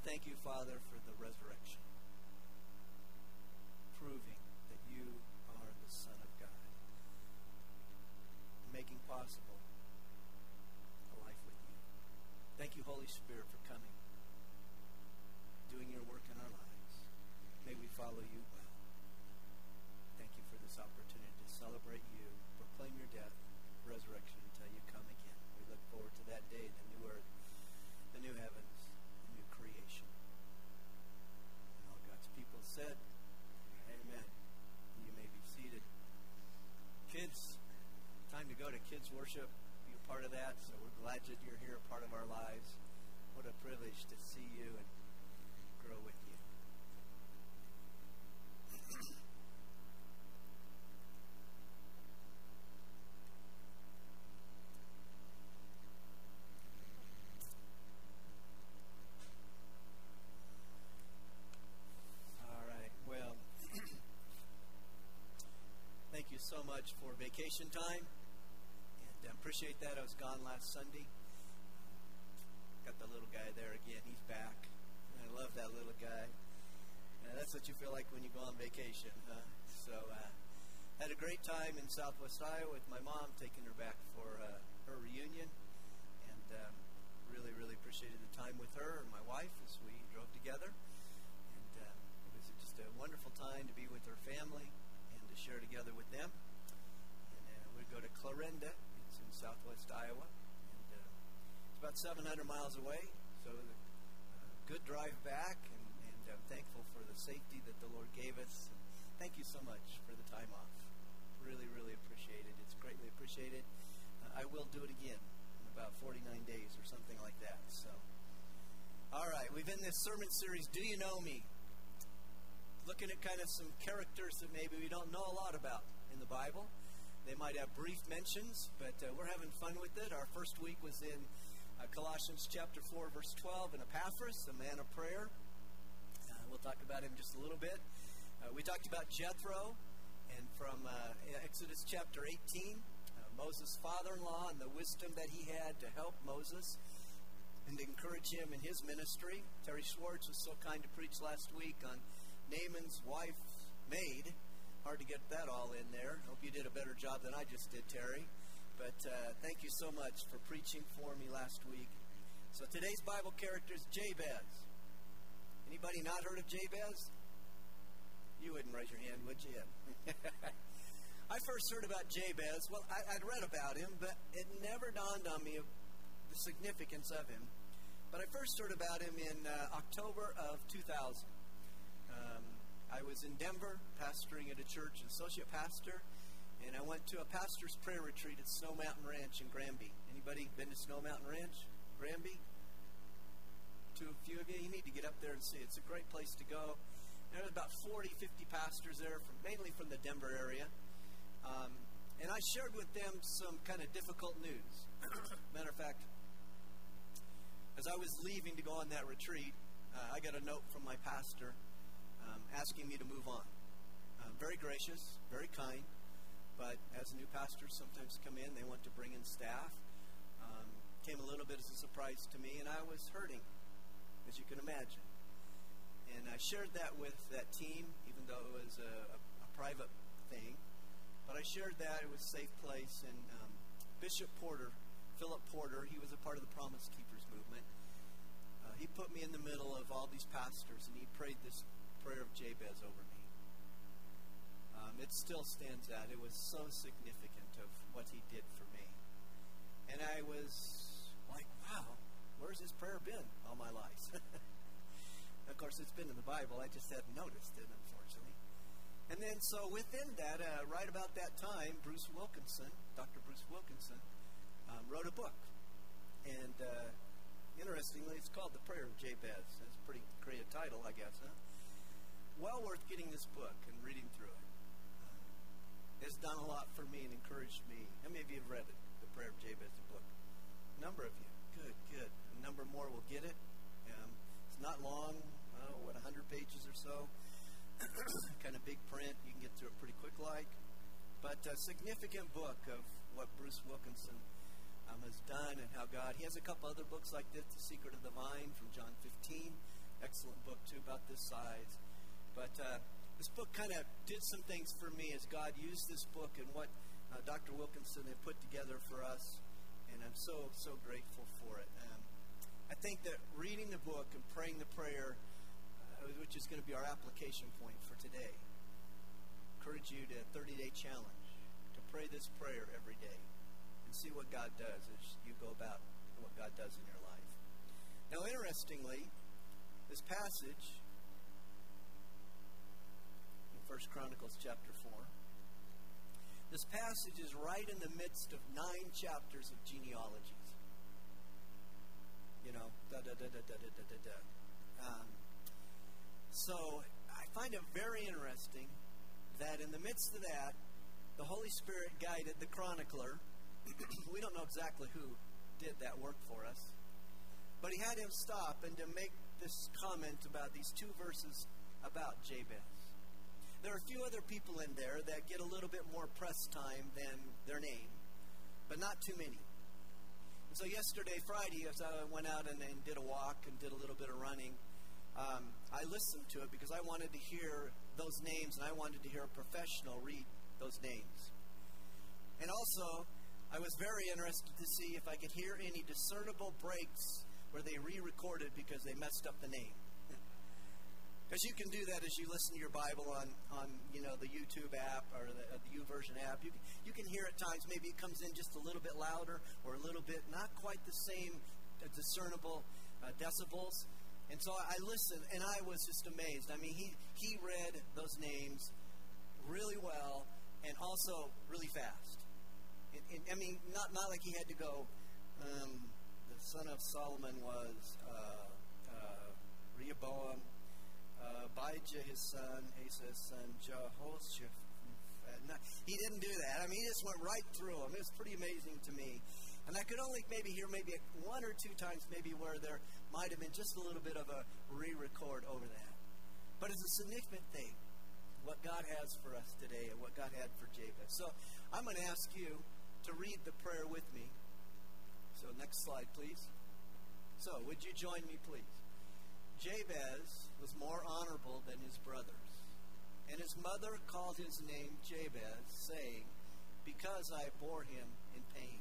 And thank you, Father, for the resurrection, proving that you are the Son of God, making possible a life with you. Thank you, Holy Spirit, for coming, doing your work in our lives. May we follow you well. Thank you for this opportunity to celebrate you, proclaim your death, resurrection until you come again. We look forward to that day, the new earth, the new heavens, the new creation. And all God's people said, Amen. You may be seated. Kids, time to go to kids' worship. Be a part of that. So we're glad that you're here, a part of our lives. What a privilege to see you and grow with you. All right. Well, thank for vacation time, and uh, appreciate that. I was gone last Sunday. Got the little guy there again. He's back. I love that little guy. Uh, that's what you feel like when you go on vacation, huh? So, uh, had a great time in Southwest Iowa with my mom, taking her back for uh, her reunion, and um, really, really appreciated the time with her and my wife as we drove together. And um, it was just a wonderful time to be with her family and to share together with them. Go to Clarinda. It's in southwest Iowa. And uh, it's about 700 miles away. So a uh, good drive back. And, and I'm thankful for the safety that the Lord gave us. Thank you so much for the time off. Really, really appreciate it. It's greatly appreciated. Uh, I will do it again in about 49 days or something like that. So. All right, we've in this sermon series, Do You Know Me? Looking at kind of some characters that maybe we don't know a lot about in the Bible. They might have brief mentions, but uh, we're having fun with it. Our first week was in uh, Colossians chapter 4, verse 12, and Epaphras, a man of prayer. Uh, we'll talk about him just a little bit. Uh, we talked about Jethro, and from uh, Exodus chapter 18, uh, Moses' father in law, and the wisdom that he had to help Moses and encourage him in his ministry. Terry Schwartz was so kind to preach last week on Naaman's wife's maid. Hard to get that all in there. Hope you did a better job than I just did, Terry. But uh, thank you so much for preaching for me last week. So today's Bible character is Jabez. Anybody not heard of Jabez? You wouldn't raise your hand, would you? I first heard about Jabez. Well, I, would read about him, but it never dawned on me the significance of him. But I first heard about him in uh, October of 2000. I was in Denver pastoring at a church, associate pastor, and I went to a pastor's prayer retreat at Snow Mountain Ranch in Granby. Anybody been to Snow Mountain Ranch? Granby? To a few of you, you need to get up there and see. It's a great place to go. There was about 40, 50 pastors there, from, mainly from the Denver area. Um, and I shared with them some kind of difficult news. Matter of fact, as I was leaving to go on that retreat, uh, I got a note from my pastor um, asking me to move on. Um, very gracious, very kind, but as new pastors sometimes come in, they want to bring in staff. Um, came a little bit as a surprise to me, and I was hurting, as you can imagine. And I shared that with that team, even though it was a, a, a private thing. But I shared that it was a safe place, and um, Bishop Porter, Philip Porter, he was a part of the Promise Keepers movement. Uh, he put me in the middle of all these pastors, and he prayed this prayer of Jabez over me. Um, it still stands out. It was so significant of what he did for me. And I was like, wow, where's his prayer been all my life? of course, it's been in the Bible. I just hadn't noticed it, unfortunately. And then, so within that, uh, right about that time, Bruce Wilkinson, Dr. Bruce Wilkinson, um, wrote a book. And uh, interestingly, it's called The Prayer of Jabez. It's a pretty creative title, I guess, huh? Well worth getting this book and reading through it. Um, it's done a lot for me and encouraged me. How many of you have read it, The Prayer of Jabez, book? A number of you. Good, good. A number more will get it. Um, it's not long, oh, what, 100 pages or so kind of big print. You can get through it pretty quick like. But a significant book of what Bruce Wilkinson um, has done and how God. He has a couple other books like this, The Secret of the Vine from John 15. Excellent book, too, about this size. But uh, this book kind of did some things for me as God used this book and what uh, Dr. Wilkinson had put together for us. And I'm so, so grateful for it. Um, I think that reading the book and praying the prayer, uh, which is going to be our application point for today, encourage you to a 30 day challenge to pray this prayer every day and see what God does as you go about what God does in your life. Now, interestingly, this passage in 1 Chronicles chapter 4, this passage is right in the midst of nine chapters of genealogies. You know, da da da da da da da da. Um, so I find it very interesting that in the midst of that, the Holy Spirit guided the chronicler we don't know exactly who did that work for us. But he had him stop and to make this comment about these two verses about Jabez. There are a few other people in there that get a little bit more press time than their name, but not too many. And so yesterday, Friday, as I went out and, and did a walk and did a little bit of running, um, I listened to it because I wanted to hear those names and I wanted to hear a professional read those names. And also, I was very interested to see if I could hear any discernible breaks where they re-recorded because they messed up the name. Because you can do that as you listen to your Bible on, on you know the YouTube app or the, uh, the YouVersion app. You, you can hear at times maybe it comes in just a little bit louder or a little bit not quite the same uh, discernible uh, decibels. And so I listened and I was just amazed. I mean, he, he read those names really well and also really fast. It, it, I mean, not not like he had to go. Um, the son of Solomon was uh, uh, Rehoboam, uh, Abijah his son, Asa's son, Jehoshaphat. he didn't do that. I mean, he just went right through them. It was pretty amazing to me. And I could only maybe hear maybe one or two times maybe where there might have been just a little bit of a re-record over that. But it's a significant thing what God has for us today and what God had for Jabez. So I'm going to ask you to read the prayer with me. So, next slide, please. So, would you join me, please? Jabez was more honorable than his brothers, and his mother called his name Jabez, saying, Because I bore him in pain.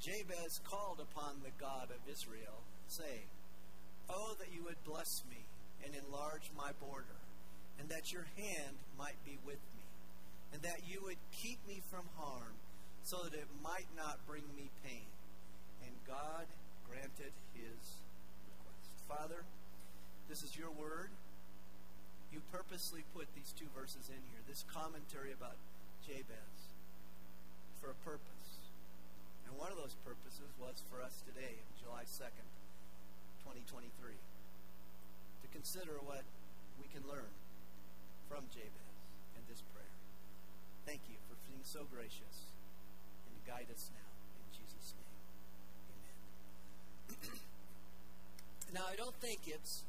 Jabez called upon the God of Israel, saying, Oh, that you would bless me and enlarge my border, and that your hand might be with me, and that you would keep me from harm so that it might not bring me pain. And God granted his request. Father, this is your word. You purposely put these two verses in here, this commentary about Jabez, for a purpose. And one of those purposes was for us today, July 2nd, 2023, to consider what we can learn from Jabez and this prayer. Thank you for being so gracious and guide us now. In Jesus' name. Amen. now, I don't think it's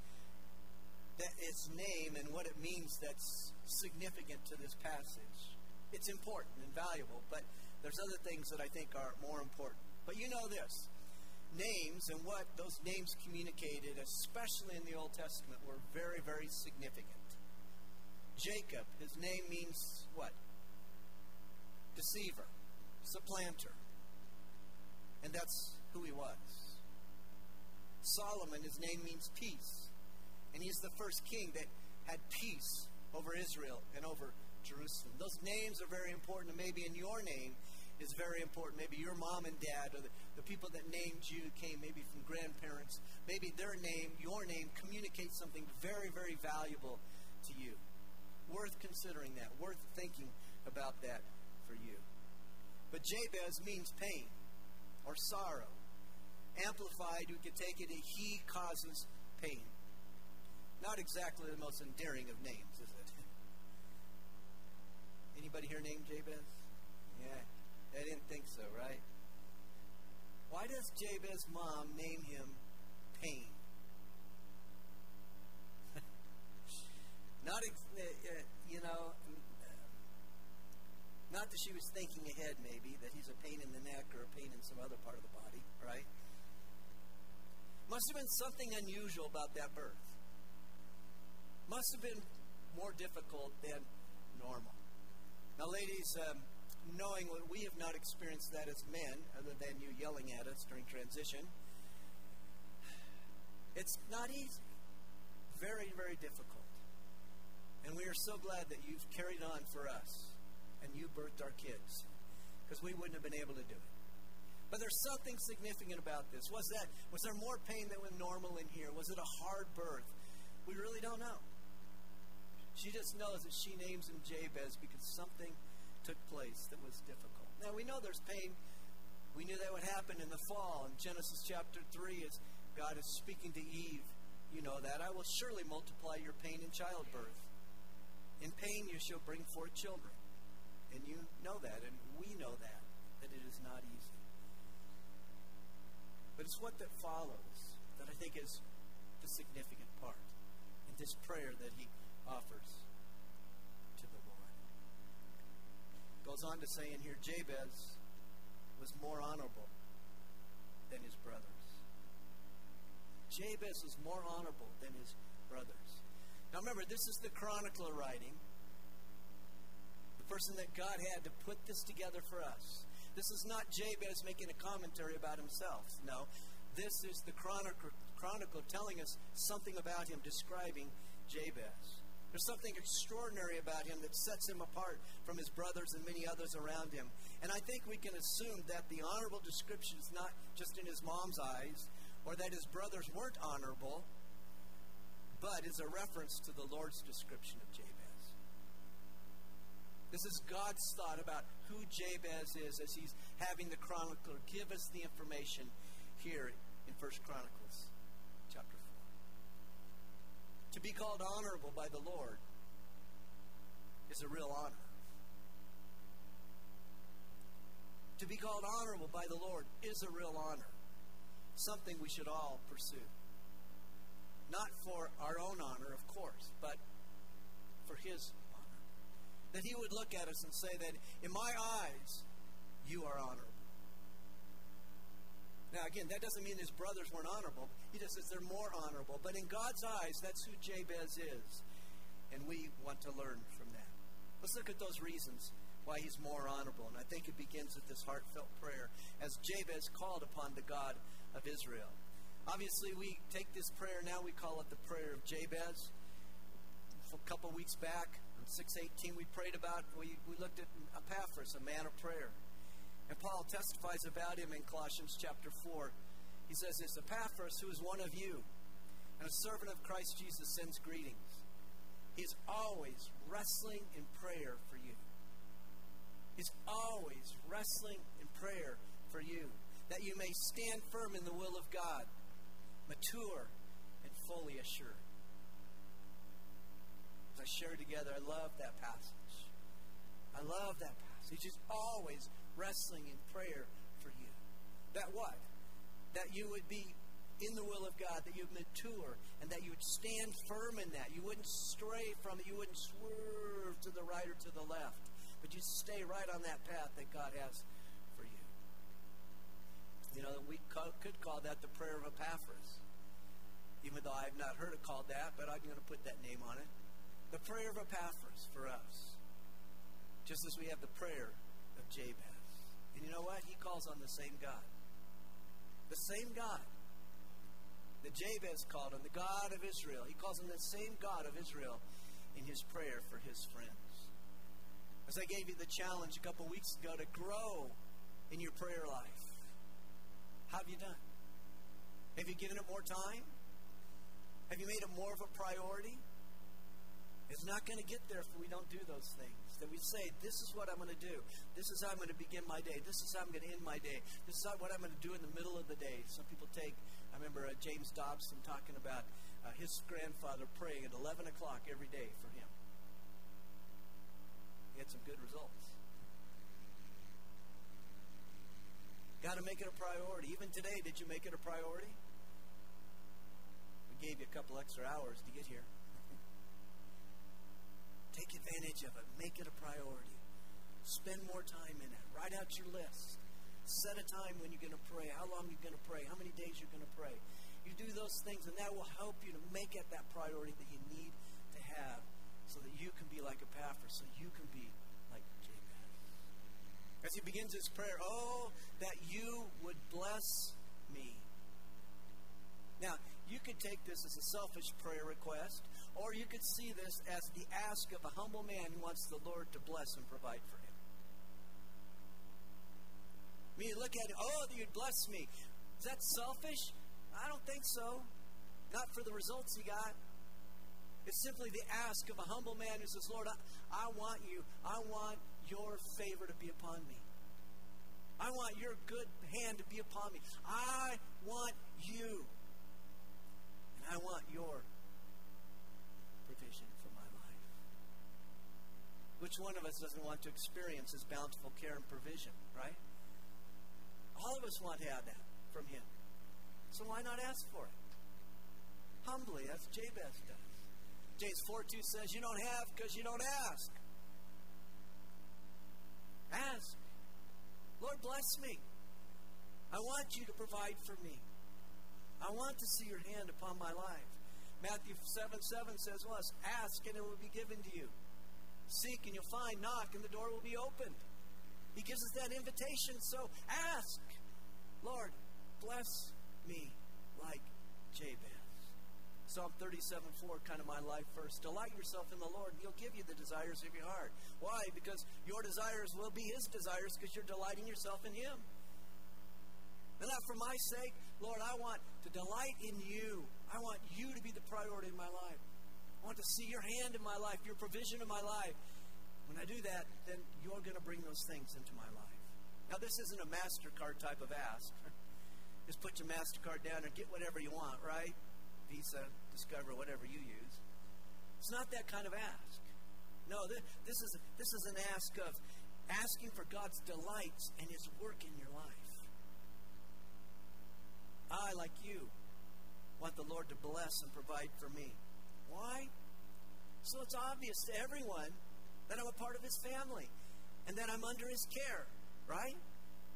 that its name and what it means that's significant to this passage. It's important and valuable, but there's other things that I think are more important. But you know this names and what those names communicated, especially in the Old Testament, were very, very significant. Jacob, his name means what? Deceiver supplanter. And that's who he was. Solomon, his name means peace. And he's the first king that had peace over Israel and over Jerusalem. Those names are very important, and maybe in your name is very important. Maybe your mom and dad, or the, the people that named you, came maybe from grandparents. Maybe their name, your name, communicates something very, very valuable to you. Worth considering that, worth thinking about that for you. But Jabez means pain or sorrow. Amplified, we could take it, he causes pain. Not exactly the most endearing of names, is it? Anybody here named Jabez? Yeah, I didn't think so, right? Why does Jabez's mom name him Pain? Not, uh, uh, you know, not Not that she was thinking ahead, maybe, that he's a pain in the neck or a pain in some other part of the body, right? Must have been something unusual about that birth. Must have been more difficult than normal. Now, ladies, um, knowing what we have not experienced that as men, other than you yelling at us during transition, it's not easy. Very, very difficult. And we are so glad that you've carried on for us and you birthed our kids because we wouldn't have been able to do it. But there's something significant about this. Was that was there more pain than was normal in here? Was it a hard birth? We really don't know. She just knows that she names him Jabez because something took place that was difficult. Now we know there's pain. We knew that would happen in the fall. In Genesis chapter 3, as God is speaking to Eve, you know that. I will surely multiply your pain in childbirth. In pain you shall bring forth children. And you know that, and we know that, that it is not easy. But it's what that follows that I think is the significant part in this prayer that he offers to the Lord. Goes on to say in here, Jabez was more honorable than his brothers. Jabez was more honorable than his brothers. Now remember, this is the chronicler writing, the person that God had to put this together for us. This is not Jabez making a commentary about himself. No, this is the chronicle, chronicle telling us something about him, describing Jabez. There's something extraordinary about him that sets him apart from his brothers and many others around him. And I think we can assume that the honorable description is not just in his mom's eyes or that his brothers weren't honorable, but is a reference to the Lord's description of Jabez. This is God's thought about who Jabez is as he's having the chronicler give us the information here in First Chronicles to be called honorable by the Lord is a real honor. To be called honorable by the Lord is a real honor. Something we should all pursue. Not for our own honor, of course, but for His honor. That He would look at us and say that, in my eyes, you are honorable. Now, again, that doesn't mean his brothers weren't honorable. He just says they're more honorable. But in God's eyes, that's who Jabez is. And we want to learn from that. Let's look at those reasons why he's more honorable. And I think it begins with this heartfelt prayer as Jabez called upon the God of Israel. Obviously, we take this prayer now, we call it the prayer of Jabez. A couple weeks back, on 618, we prayed about, we, we looked at Epaphras, a man of prayer. And Paul testifies about him in Colossians chapter 4. He says this Epaphras, who is one of you, and a servant of Christ Jesus, sends greetings. He's always wrestling in prayer for you. He's always wrestling in prayer for you, that you may stand firm in the will of God, mature and fully assured. As I share together, I love that passage. I love that passage. He's always wrestling in prayer for you. That what? That you would be in the will of God, that you would mature, and that you would stand firm in that. You wouldn't stray from it. You wouldn't swerve to the right or to the left, but you stay right on that path that God has for you. You know, we could call that the prayer of Epaphras, even though I have not heard it called that, but I'm going to put that name on it. The prayer of Epaphras for us, just as we have the prayer of Jabez. And you know what? He calls on the same God. The same God that Jabez called him, the God of Israel. He calls him the same God of Israel in his prayer for his friends. As I gave you the challenge a couple weeks ago to grow in your prayer life, how have you done? Have you given it more time? Have you made it more of a priority? It's not going to get there if we don't do those things that we say, This is what I'm going to do. This is how I'm going to begin my day. This is how I'm going to end my day. This is what I'm going to do in the middle of the day. Some people take, I remember uh, James Dobson talking about uh, his grandfather praying at 11 o'clock every day for him. He had some good results. Got to make it a priority. Even today, did you make it a priority? We gave you a couple extra hours to get here. Take advantage of it. Make it a priority. Spend more time in it. Write out your list. Set a time when you're going to pray, how long you're going to pray, how many days you're going to pray. You do those things, and that will help you to make it that priority that you need to have so that you can be like a Epaphras, so you can be like Jabez. As he begins his prayer, oh, that you would bless me. Now, you could take this as a selfish prayer request, or you could see this as the ask of a humble man who wants the Lord to bless and provide for him. I mean, look at it, oh, that you'd bless me. Is that selfish? I don't think so. Not for the results he got. It's simply the ask of a humble man who says, Lord, I, I want you. I want your favor to be upon me. I want your good hand to be upon me. I want you. And I want your Which one of us doesn't want to experience His bountiful care and provision, right? All of us want to have that from Him. So why not ask for it? Humbly, as Jabez does. James 4 2 says, You don't have because you don't ask. Ask. Lord, bless me. I want you to provide for me. I want to see your hand upon my life. Matthew 7 7 says, Well, ask and it will be given to you. Seek and you'll find, knock and the door will be opened. He gives us that invitation. So ask, Lord, bless me like Jabez. Psalm 37 4, kind of my life verse. Delight yourself in the Lord, and He'll give you the desires of your heart. Why? Because your desires will be His desires because you're delighting yourself in Him. And not for my sake, Lord, I want to delight in you. I want you to be the priority in my life. I want to see your hand in my life, your provision in my life. When I do that, then you're going to bring those things into my life. Now, this isn't a MasterCard type of ask. Just put your MasterCard down and get whatever you want, right? Visa, Discover, whatever you use. It's not that kind of ask. No, this is, this is an ask of asking for God's delights and His work in your life. I, like you, want the Lord to bless and provide for me. Why? So it's obvious to everyone that I'm a part of his family and that I'm under his care, right?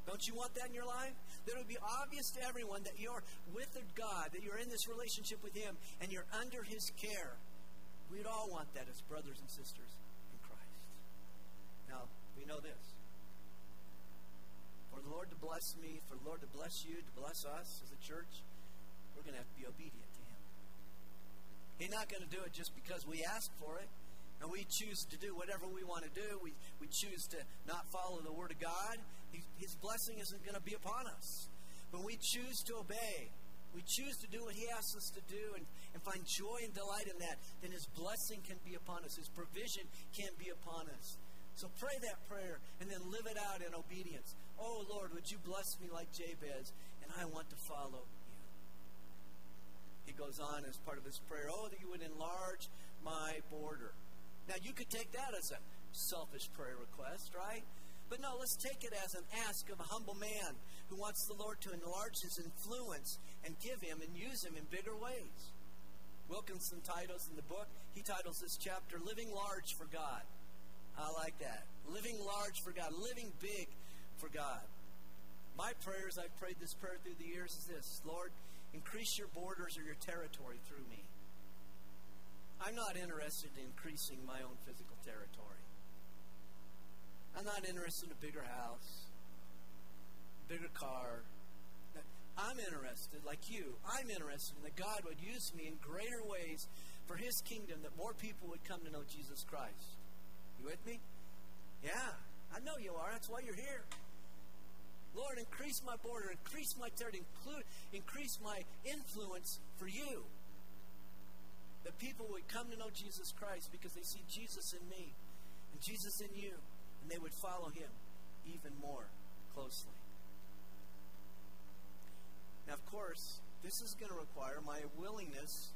Don't you want that in your life? That it would be obvious to everyone that you're with God, that you're in this relationship with him, and you're under his care. We'd all want that as brothers and sisters in Christ. Now, we know this. For the Lord to bless me, for the Lord to bless you, to bless us as a church, we're going to have to be obedient. He's not going to do it just because we ask for it. And we choose to do whatever we want to do. We, we choose to not follow the Word of God. He, his blessing isn't going to be upon us. When we choose to obey, we choose to do what He asks us to do and, and find joy and delight in that, then His blessing can be upon us. His provision can be upon us. So pray that prayer and then live it out in obedience. Oh, Lord, would you bless me like Jabez? And I want to follow he goes on as part of his prayer, Oh, that you would enlarge my border. Now, you could take that as a selfish prayer request, right? But no, let's take it as an ask of a humble man who wants the Lord to enlarge his influence and give him and use him in bigger ways. Wilkinson titles in the book, he titles this chapter Living Large for God. I like that. Living large for God, living big for God. My prayers, I've prayed this prayer through the years, is this Lord, Increase your borders or your territory through me. I'm not interested in increasing my own physical territory. I'm not interested in a bigger house, bigger car. I'm interested, like you, I'm interested in that God would use me in greater ways for His kingdom, that more people would come to know Jesus Christ. You with me? Yeah, I know you are. That's why you're here. Lord, increase my border, increase my territory, include, increase my influence for you. That people would come to know Jesus Christ because they see Jesus in me and Jesus in you, and they would follow him even more closely. Now, of course, this is going to require my willingness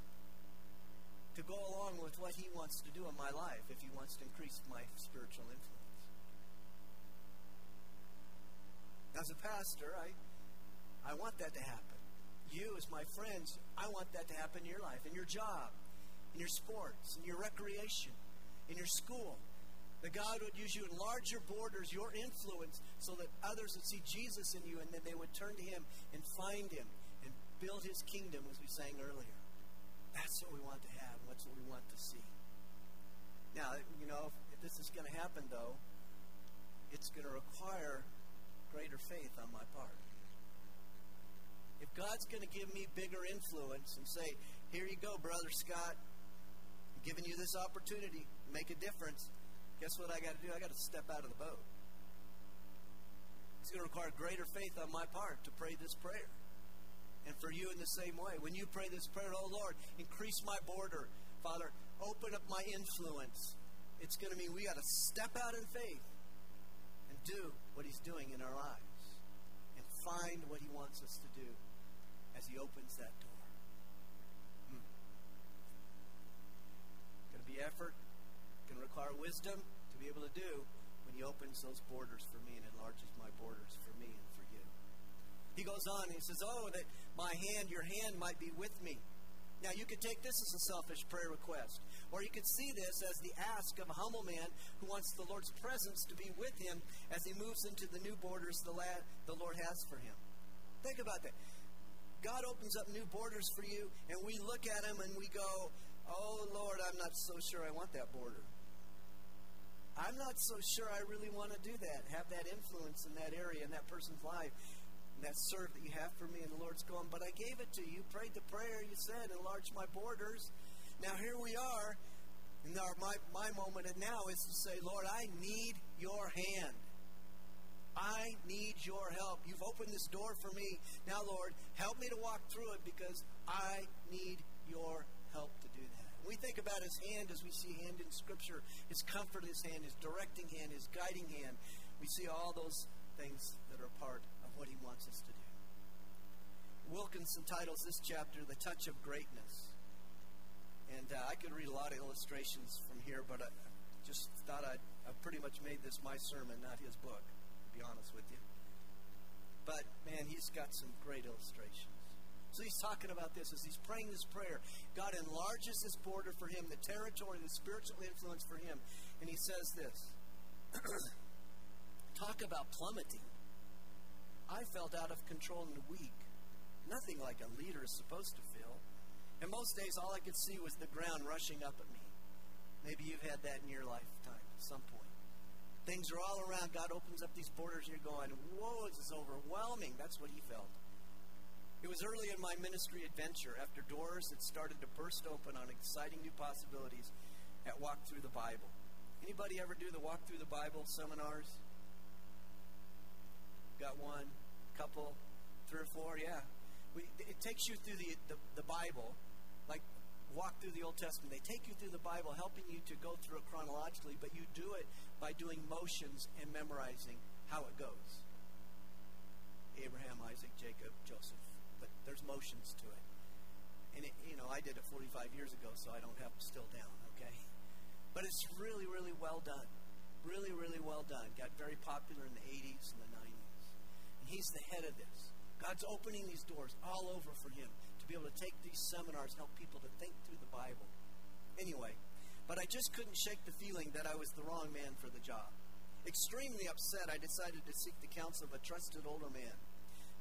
to go along with what he wants to do in my life if he wants to increase my spiritual influence. As a pastor, I, I want that to happen. You, as my friends, I want that to happen in your life, in your job, in your sports, in your recreation, in your school. That God would use you in larger borders, your influence, so that others would see Jesus in you and then they would turn to Him and find Him and build His kingdom, as we sang earlier. That's what we want to have. That's what we want to see. Now, you know, if this is going to happen, though, it's going to require greater faith on my part. If God's going to give me bigger influence and say, here you go, Brother Scott, I'm giving you this opportunity, make a difference, guess what I got to do? I got to step out of the boat. It's going to require greater faith on my part to pray this prayer. And for you in the same way. When you pray this prayer, oh Lord, increase my border. Father, open up my influence. It's going to mean we got to step out in faith and do what He's doing in our lives and find what He wants us to do as He opens that door. Hmm. Going to be effort, going to require wisdom to be able to do when He opens those borders for me and enlarges my borders for me and for you. He goes on, he says, Oh, that my hand, your hand might be with me. Now, you could take this as a selfish prayer request, or you could see this as the ask of a humble man who wants the Lord's presence to be with him as he moves into the new borders the, lad, the Lord has for him. Think about that. God opens up new borders for you, and we look at him and we go, Oh, Lord, I'm not so sure I want that border. I'm not so sure I really want to do that, have that influence in that area, in that person's life that serve that you have for me. And the Lord's going, but I gave it to you. Prayed the prayer you said, enlarge my borders. Now here we are. And our, my, my moment and now is to say, Lord, I need your hand. I need your help. You've opened this door for me. Now, Lord, help me to walk through it because I need your help to do that. We think about his hand as we see hand in Scripture, his comfort, his hand, his directing hand, his guiding hand, we see all those things that are part what he wants us to do. Wilkinson titles this chapter The Touch of Greatness. And uh, I could read a lot of illustrations from here, but I just thought I'd, I pretty much made this my sermon, not his book, to be honest with you. But, man, he's got some great illustrations. So he's talking about this as he's praying this prayer. God enlarges this border for him, the territory, the spiritual influence for him. And he says this Talk about plummeting. I felt out of control and weak. Nothing like a leader is supposed to feel. And most days, all I could see was the ground rushing up at me. Maybe you've had that in your lifetime at some point. Things are all around. God opens up these borders, and you're going, Whoa, this is overwhelming. That's what he felt. It was early in my ministry adventure, after doors had started to burst open on exciting new possibilities at Walk Through the Bible. Anybody ever do the Walk Through the Bible seminars? Got one, couple, three or four, yeah. We, it takes you through the, the, the Bible, like walk through the Old Testament. They take you through the Bible, helping you to go through it chronologically, but you do it by doing motions and memorizing how it goes. Abraham, Isaac, Jacob, Joseph. But there's motions to it. And, it, you know, I did it 45 years ago, so I don't have them still down, okay? But it's really, really well done. Really, really well done. Got very popular in the 80s and the 90s. He's the head of this. God's opening these doors all over for him to be able to take these seminars, help people to think through the Bible. Anyway, but I just couldn't shake the feeling that I was the wrong man for the job. Extremely upset, I decided to seek the counsel of a trusted older man.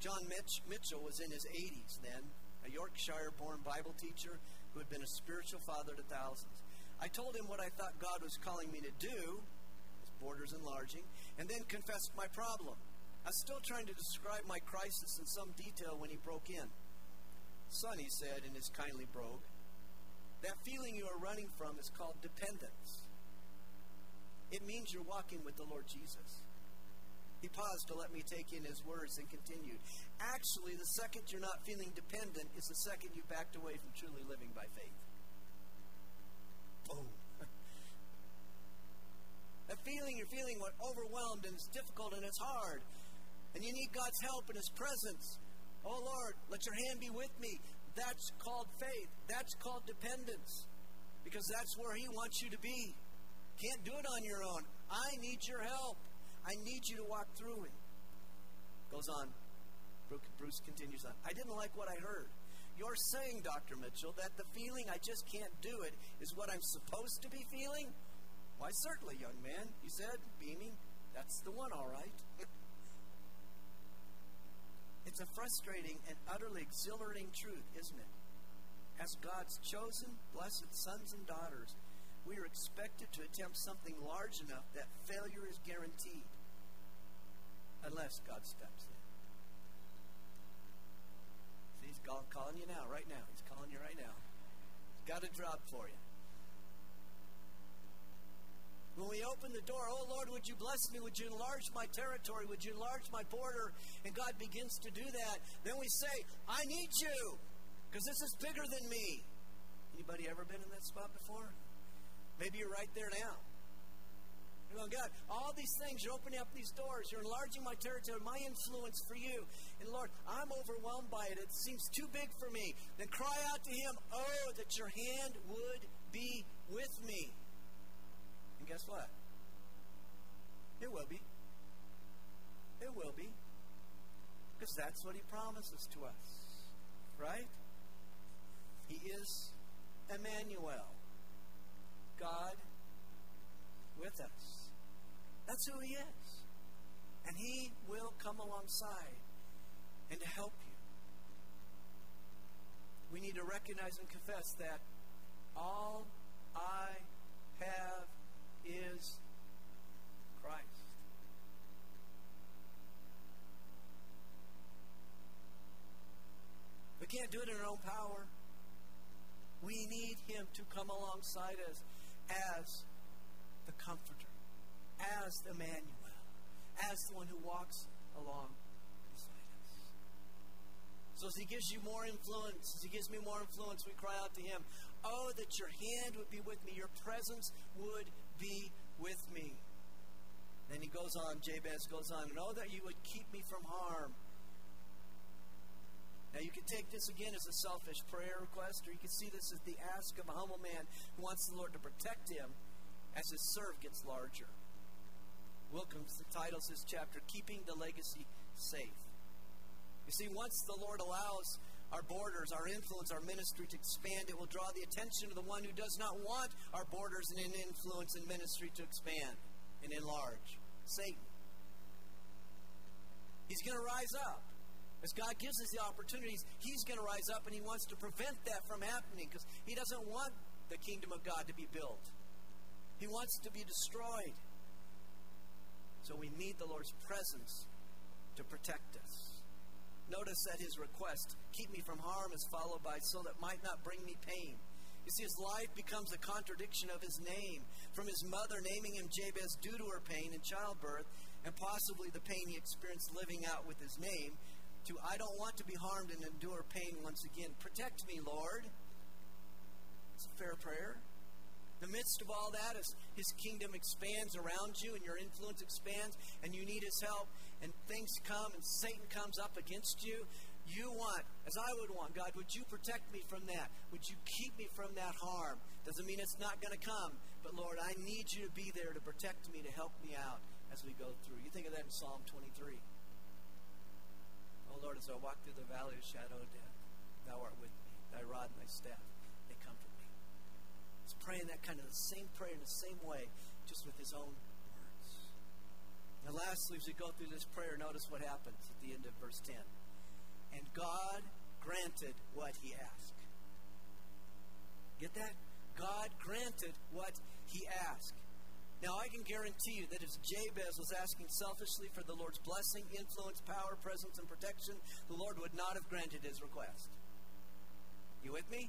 John Mitch, Mitchell was in his 80s then, a Yorkshire born Bible teacher who had been a spiritual father to thousands. I told him what I thought God was calling me to do, his borders enlarging, and then confessed my problem. I was still trying to describe my crisis in some detail when he broke in. Son, he said in his kindly brogue, that feeling you are running from is called dependence. It means you're walking with the Lord Jesus. He paused to let me take in his words and continued. Actually, the second you're not feeling dependent is the second you backed away from truly living by faith. Boom. Oh. that feeling you're feeling what overwhelmed and it's difficult and it's hard and you need God's help and His presence. Oh Lord, let your hand be with me. That's called faith. That's called dependence. Because that's where He wants you to be. Can't do it on your own. I need your help. I need you to walk through it. Goes on. Bruce continues on. I didn't like what I heard. You're saying, Dr. Mitchell, that the feeling I just can't do it is what I'm supposed to be feeling? Why, certainly, young man, he said, beaming. That's the one, all right. it's a frustrating and utterly exhilarating truth, isn't it? As God's chosen, blessed sons and daughters, we are expected to attempt something large enough that failure is guaranteed unless God steps in. See, He's calling you now, right now. He's calling you right now. He's got a job for you. When we open the door, oh Lord, would you bless me? Would you enlarge my territory? Would you enlarge my border? And God begins to do that. Then we say, I need you because this is bigger than me. Anybody ever been in that spot before? Maybe you're right there now. You're going, God, all these things, you're opening up these doors, you're enlarging my territory, my influence for you. And Lord, I'm overwhelmed by it. It seems too big for me. Then cry out to Him, Oh, that your hand would be with me. And guess what? It will be. It will be. Because that's what he promises to us. Right? He is Emmanuel. God with us. That's who he is. And he will come alongside and to help you. We need to recognize and confess that all I have is Christ. We can't do it in our own power. We need Him to come alongside us as the Comforter, as the Emmanuel, as the one who walks along us. So as He gives you more influence, as He gives me more influence, we cry out to Him, Oh, that your hand would be with me, your presence would be with me. Then he goes on, Jabez goes on, know oh, that you would keep me from harm. Now, you can take this again as a selfish prayer request, or you can see this as the ask of a humble man who wants the Lord to protect him as his serve gets larger. Wilkins titles his chapter, Keeping the Legacy Safe. You see, once the Lord allows our borders, our influence, our ministry to expand. It will draw the attention of the one who does not want our borders and influence and ministry to expand and enlarge Satan. He's going to rise up. As God gives us the opportunities, He's going to rise up and He wants to prevent that from happening because He doesn't want the kingdom of God to be built. He wants to be destroyed. So we need the Lord's presence to protect us. Notice that his request, keep me from harm, is followed by so that might not bring me pain. You see, his life becomes a contradiction of his name. From his mother naming him Jabez due to her pain in childbirth, and possibly the pain he experienced living out with his name, to I don't want to be harmed and endure pain once again. Protect me, Lord. It's a fair prayer. In the midst of all that, as his kingdom expands around you and your influence expands, and you need his help, and things come and Satan comes up against you, you want, as I would want, God, would you protect me from that? Would you keep me from that harm? Doesn't mean it's not going to come, but Lord, I need you to be there to protect me, to help me out as we go through. You think of that in Psalm 23. Oh Lord, as I walk through the valley of shadow of death, thou art with me. Thy rod and thy staff, they comfort me. He's praying that kind of the same prayer in the same way, just with his own and lastly, as we go through this prayer, notice what happens at the end of verse 10. And God granted what he asked. Get that? God granted what he asked. Now, I can guarantee you that if Jabez was asking selfishly for the Lord's blessing, influence, power, presence, and protection, the Lord would not have granted his request. You with me?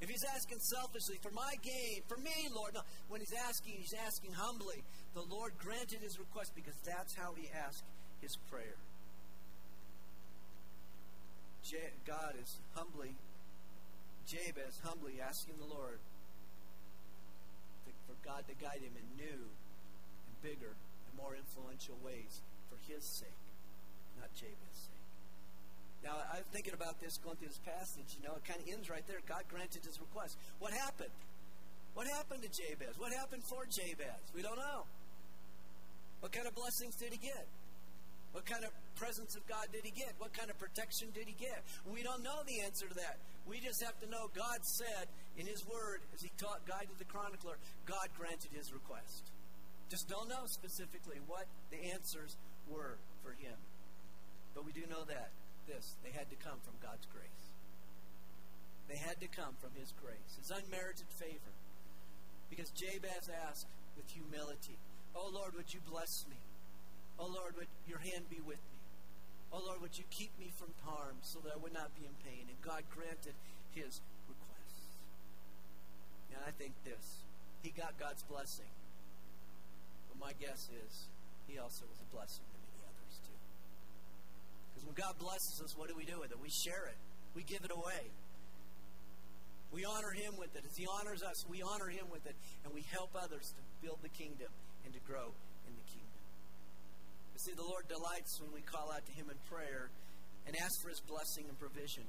If he's asking selfishly for my gain, for me, Lord, no. When he's asking, he's asking humbly. The Lord granted his request because that's how he asked his prayer. God is humbly, Jabez humbly asking the Lord for God to guide him in new and bigger and more influential ways for his sake, not Jabez's. Now, I'm thinking about this going through this passage. You know, it kind of ends right there. God granted his request. What happened? What happened to Jabez? What happened for Jabez? We don't know. What kind of blessings did he get? What kind of presence of God did he get? What kind of protection did he get? We don't know the answer to that. We just have to know God said in His Word, as He taught, guided the chronicler, God granted His request. Just don't know specifically what the answers were for him. But we do know that this, they had to come from God's grace. They had to come from His grace, His unmerited favor. Because Jabez asked with humility, Oh Lord, would you bless me? Oh Lord, would your hand be with me? Oh Lord, would you keep me from harm so that I would not be in pain? And God granted his request. And I think this he got God's blessing. But my guess is he also was a blessing to many others too. Because when God blesses us, what do we do with it? We share it, we give it away. We honor him with it. As he honors us, we honor him with it, and we help others to build the kingdom and to grow in the kingdom. You See, the Lord delights when we call out to Him in prayer and ask for His blessing and provision.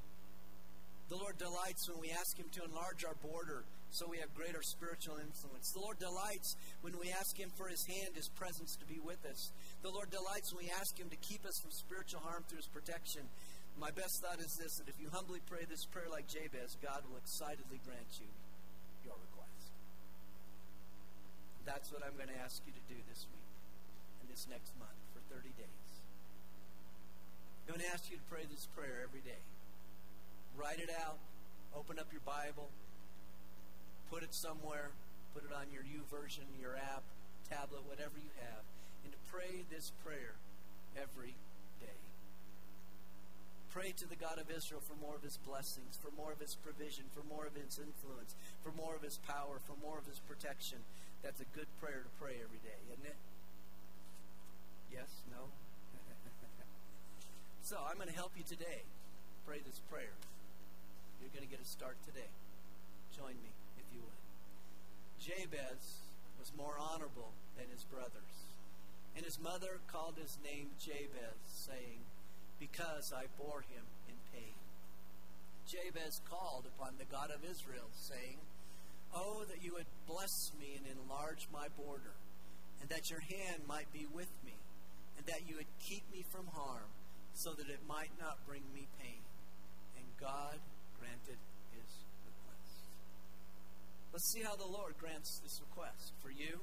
The Lord delights when we ask Him to enlarge our border so we have greater spiritual influence. The Lord delights when we ask Him for His hand, His presence to be with us. The Lord delights when we ask Him to keep us from spiritual harm through His protection. My best thought is this that if you humbly pray this prayer like Jabez, God will excitedly grant you your request. That's what I'm going to ask you to do this week and this next month. for 30 days. I'm going to ask you to pray this prayer every day. Write it out, open up your Bible, put it somewhere, put it on your YouVersion, your app, tablet, whatever you have, and to pray this prayer every day. Pray to the God of Israel for more of his blessings, for more of his provision, for more of his influence, for more of his power, for more of his protection. That's a good prayer to pray every day, isn't it? Yes? No? so I'm going to help you today. Pray this prayer. You're going to get a start today. Join me. Jabez was more honorable than his brothers. And his mother called his name Jabez, saying, Because I bore him in pain. Jabez called upon the God of Israel, saying, Oh, that you would bless me and enlarge my border, and that your hand might be with me and that you would keep me from harm, so that it might not bring me pain. And God granted his. Let's see how the Lord grants this request for you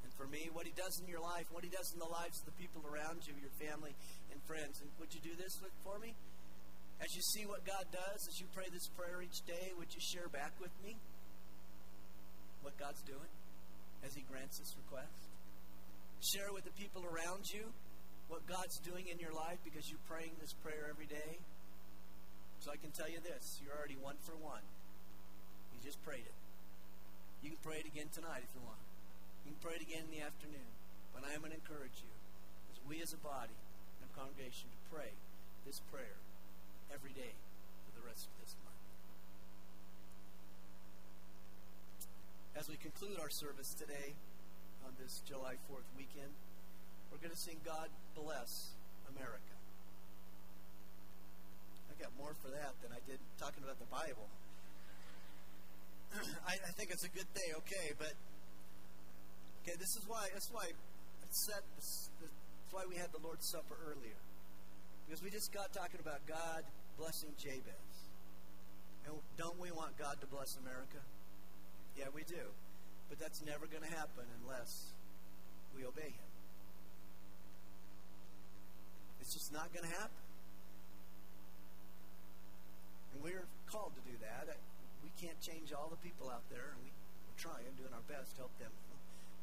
and for me, what he does in your life, what he does in the lives of the people around you, your family and friends. And would you do this for me? As you see what God does, as you pray this prayer each day, would you share back with me what God's doing as he grants this request? Share with the people around you what God's doing in your life because you're praying this prayer every day. So I can tell you this you're already one for one. You just prayed it. You can pray it again tonight if you want. You can pray it again in the afternoon. But I am going to encourage you, as we as a body and a congregation, to pray this prayer every day for the rest of this month. As we conclude our service today on this July 4th weekend, we're going to sing God Bless America. I got more for that than I did talking about the Bible. I, I, think it's a good day, okay, but okay, this is why that's why I set this, that's why we had the Lord's Supper earlier. Because we just got talking about God blessing Jabez. And don't we want God to bless America? Yeah, we do. But that's never going to happen unless we obey Him. It's just not going to happen. And we're called to do that. Can't change all the people out there, and we, are trying, doing our best to help them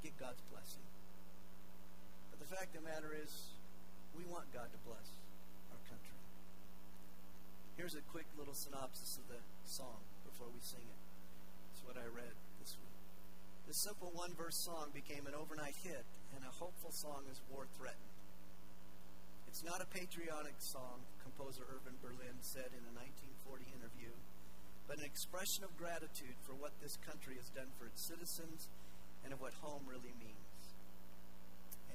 get God's blessing. But the fact of the matter is, we want God to bless our country. Here's a quick little synopsis of the song before we sing it. It's what I read this week. This simple one verse song became an overnight hit, and a hopeful song is war threatened. It's not a patriotic song, composer Irving Berlin said in a 1940 interview, but an expression of gratitude for what this country has done for its citizens and of what home really means.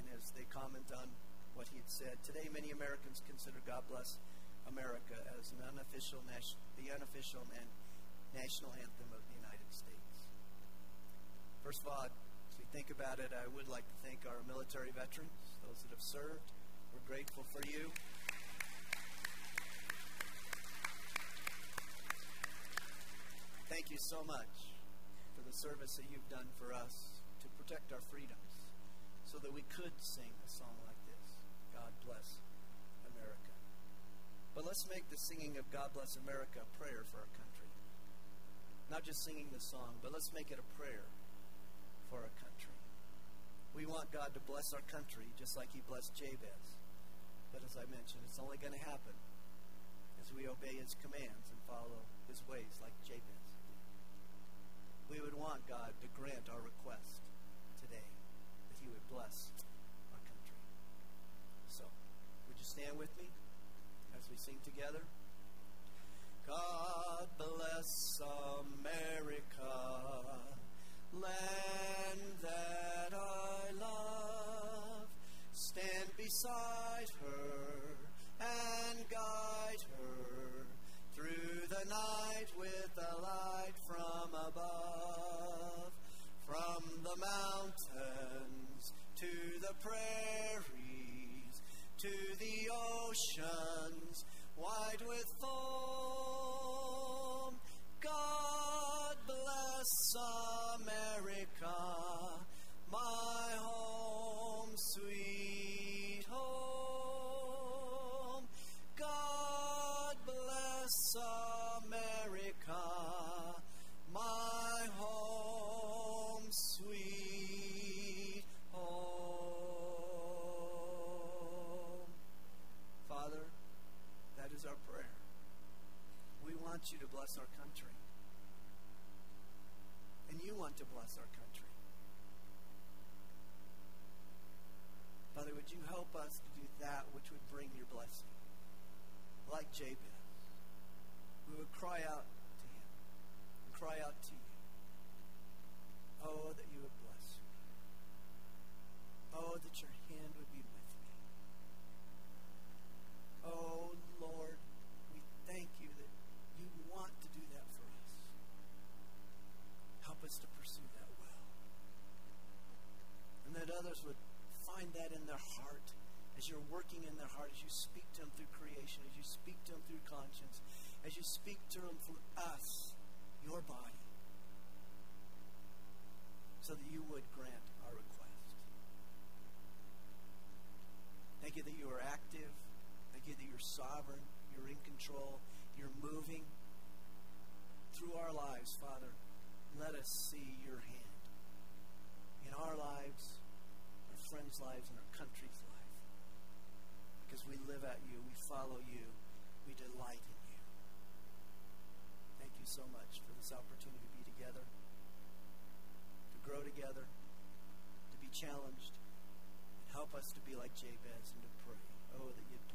And as they comment on what he had said, today many Americans consider God Bless America as an unofficial nation, the unofficial and national anthem of the United States. First of all, as we think about it, I would like to thank our military veterans, those that have served, we're grateful for you. You so much for the service that you've done for us to protect our freedoms so that we could sing a song like this God bless America. But let's make the singing of God bless America a prayer for our country. Not just singing the song, but let's make it a prayer for our country. We want God to bless our country just like He blessed Jabez. But as I mentioned, it's only going to happen as we obey His commands and follow His ways like Jabez. We would want God to grant our request today that He would bless our country. So, would you stand with me as we sing together? God bless America, land that I love. Stand beside her and guide her through the night with the light the mountains to the prairies, to the oceans wide with foam. God bless America, my home, sweet home. God bless America, want you to bless our country. And you want to bless our country. Father, would you help us to do that which would bring your blessing? Like Jabez, we would cry out to him and cry out to you. Oh, that you would bless me. Oh, that your hand would be with me. Oh, Lord, we thank you that you want to do that for us. Help us to pursue that well. And that would find that in their heart as you're working in their heart, as you speak to them through creation, as you speak to them through conscience, as you speak to them through us, your body, so that you would grant our request. Thank you that you are active. Thank you that you're sovereign. You're in control. You're moving through our lives, Father. Let us see your hand in our lives, friends' lives, and our country's life. Because we live at you, we follow you, we delight in you. Thank you so much for this opportunity to be together, to grow together, to be challenged. Help us to be like Jabez and to pray. Oh, that now.